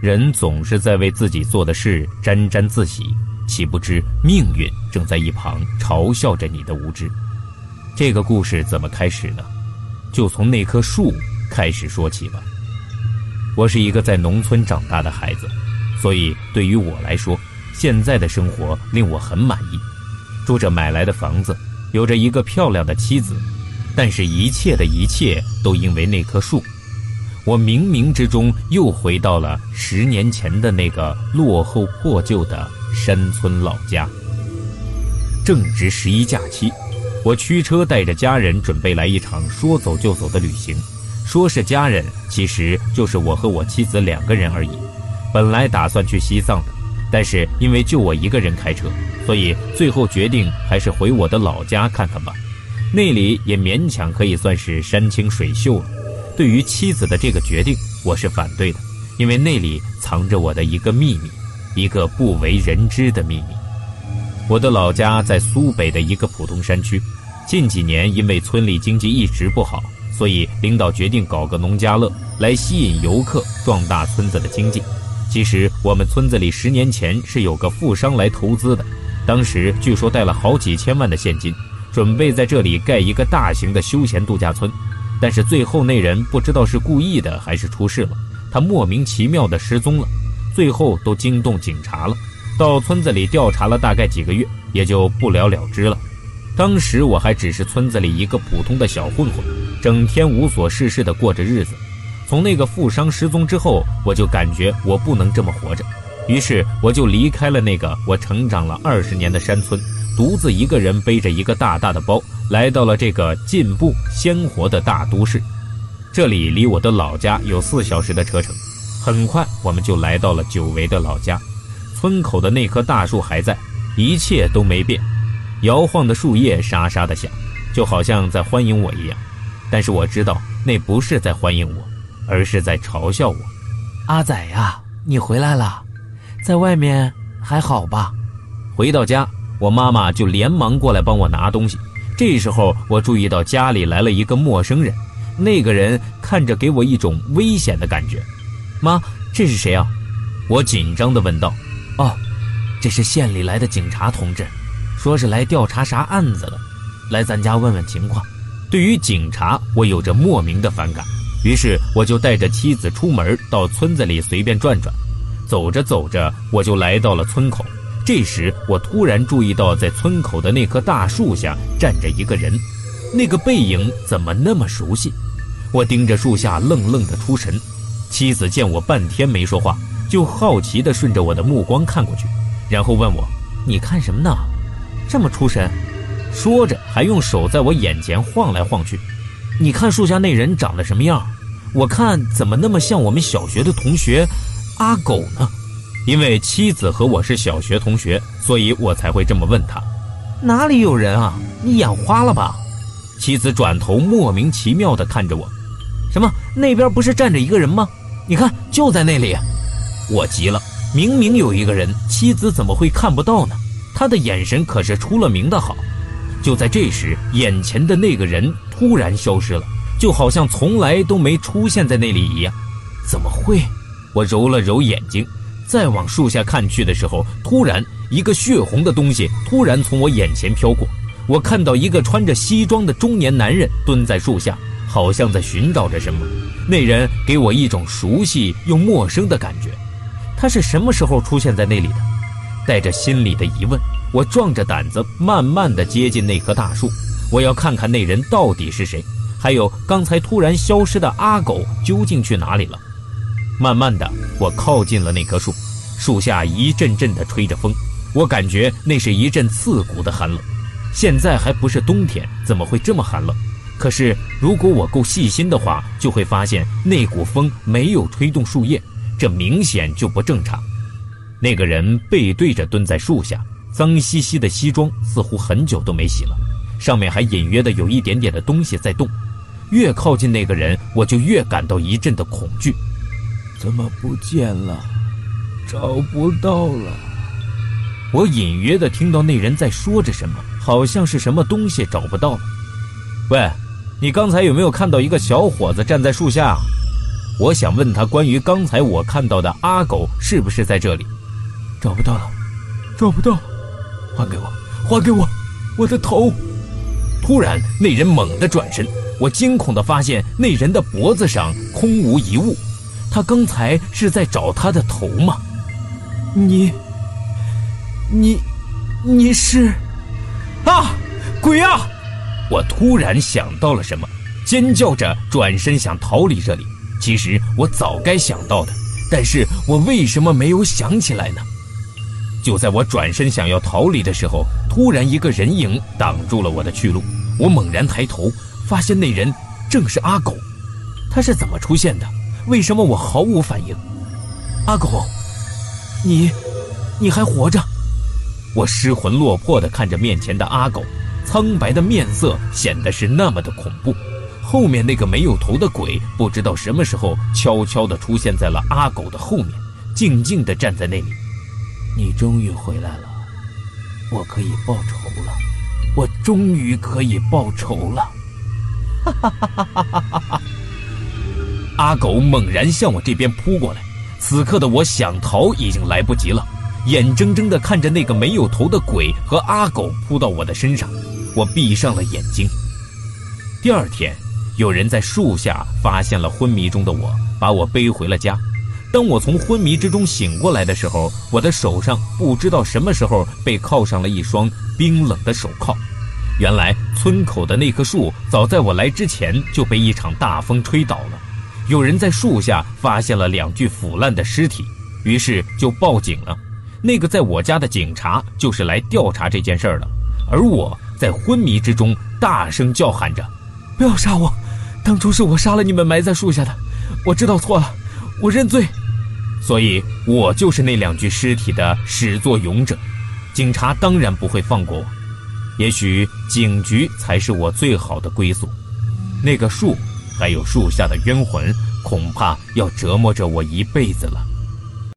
人总是在为自己做的事沾沾自喜，岂不知命运正在一旁嘲笑着你的无知。这个故事怎么开始呢？就从那棵树开始说起吧。我是一个在农村长大的孩子，所以对于我来说，现在的生活令我很满意，住着买来的房子，有着一个漂亮的妻子。但是，一切的一切都因为那棵树。我冥冥之中又回到了十年前的那个落后破旧的山村老家。正值十一假期，我驱车带着家人准备来一场说走就走的旅行。说是家人，其实就是我和我妻子两个人而已。本来打算去西藏的，但是因为就我一个人开车，所以最后决定还是回我的老家看看吧。那里也勉强可以算是山清水秀了。对于妻子的这个决定，我是反对的，因为那里藏着我的一个秘密，一个不为人知的秘密。我的老家在苏北的一个普通山区，近几年因为村里经济一直不好，所以领导决定搞个农家乐来吸引游客，壮大村子的经济。其实我们村子里十年前是有个富商来投资的，当时据说带了好几千万的现金。准备在这里盖一个大型的休闲度假村，但是最后那人不知道是故意的还是出事了，他莫名其妙的失踪了，最后都惊动警察了，到村子里调查了大概几个月，也就不了了之了。当时我还只是村子里一个普通的小混混，整天无所事事的过着日子。从那个富商失踪之后，我就感觉我不能这么活着，于是我就离开了那个我成长了二十年的山村。独自一个人背着一个大大的包，来到了这个进步鲜活的大都市。这里离我的老家有四小时的车程。很快，我们就来到了久违的老家。村口的那棵大树还在，一切都没变。摇晃的树叶沙沙的响，就好像在欢迎我一样。但是我知道，那不是在欢迎我，而是在嘲笑我。阿仔呀，你回来了，在外面还好吧？回到家。我妈妈就连忙过来帮我拿东西。这时候，我注意到家里来了一个陌生人，那个人看着给我一种危险的感觉。妈，这是谁啊？我紧张地问道。哦，这是县里来的警察同志，说是来调查啥案子的，来咱家问问情况。对于警察，我有着莫名的反感，于是我就带着妻子出门到村子里随便转转。走着走着，我就来到了村口。这时，我突然注意到，在村口的那棵大树下站着一个人，那个背影怎么那么熟悉？我盯着树下，愣愣的出神。妻子见我半天没说话，就好奇地顺着我的目光看过去，然后问我：“你看什么呢？这么出神？”说着，还用手在我眼前晃来晃去。你看树下那人长得什么样？我看怎么那么像我们小学的同学阿狗呢？因为妻子和我是小学同学，所以我才会这么问他。哪里有人啊？你眼花了吧？妻子转头莫名其妙地看着我。什么？那边不是站着一个人吗？你看，就在那里。我急了，明明有一个人，妻子怎么会看不到呢？他的眼神可是出了名的好。就在这时，眼前的那个人突然消失了，就好像从来都没出现在那里一样。怎么会？我揉了揉眼睛。再往树下看去的时候，突然一个血红的东西突然从我眼前飘过。我看到一个穿着西装的中年男人蹲在树下，好像在寻找着什么。那人给我一种熟悉又陌生的感觉。他是什么时候出现在那里的？带着心里的疑问，我壮着胆子慢慢地接近那棵大树。我要看看那人到底是谁，还有刚才突然消失的阿狗究竟去哪里了。慢慢的，我靠近了那棵树，树下一阵阵的吹着风，我感觉那是一阵刺骨的寒冷。现在还不是冬天，怎么会这么寒冷？可是如果我够细心的话，就会发现那股风没有吹动树叶，这明显就不正常。那个人背对着蹲在树下，脏兮兮的西装似乎很久都没洗了，上面还隐约的有一点点的东西在动。越靠近那个人，我就越感到一阵的恐惧。怎么不见了？找不到了。我隐约的听到那人在说着什么，好像是什么东西找不到了。喂，你刚才有没有看到一个小伙子站在树下？我想问他关于刚才我看到的阿狗是不是在这里？找不到了，找不到了，还给我，还给我，我的头！突然，那人猛地转身，我惊恐地发现那人的脖子上空无一物。他刚才是在找他的头吗？你，你，你是？啊，鬼啊！我突然想到了什么，尖叫着转身想逃离这里。其实我早该想到的，但是我为什么没有想起来呢？就在我转身想要逃离的时候，突然一个人影挡住了我的去路。我猛然抬头，发现那人正是阿狗。他是怎么出现的？为什么我毫无反应？阿狗，你，你还活着？我失魂落魄地看着面前的阿狗，苍白的面色显得是那么的恐怖。后面那个没有头的鬼，不知道什么时候悄悄地出现在了阿狗的后面，静静地站在那里。你终于回来了，我可以报仇了，我终于可以报仇了！哈哈哈哈哈哈！阿狗猛然向我这边扑过来，此刻的我想逃已经来不及了，眼睁睁地看着那个没有头的鬼和阿狗扑到我的身上，我闭上了眼睛。第二天。有人在树下发现了昏迷中的我，把我背回了家。当我从昏迷之中醒过来的时候，我的手上不知道什么时候被铐上了一双冰冷的手铐。原来村口的那棵树早在我来之前就被一场大风吹倒了。有人在树下发现了两具腐烂的尸体，于是就报警了。那个在我家的警察就是来调查这件事儿的。而我在昏迷之中大声叫喊着：“不要杀我！”当初是我杀了你们埋在树下的，我知道错了，我认罪。所以，我就是那两具尸体的始作俑者。警察当然不会放过我，也许警局才是我最好的归宿。那个树，还有树下的冤魂，恐怕要折磨着我一辈子了。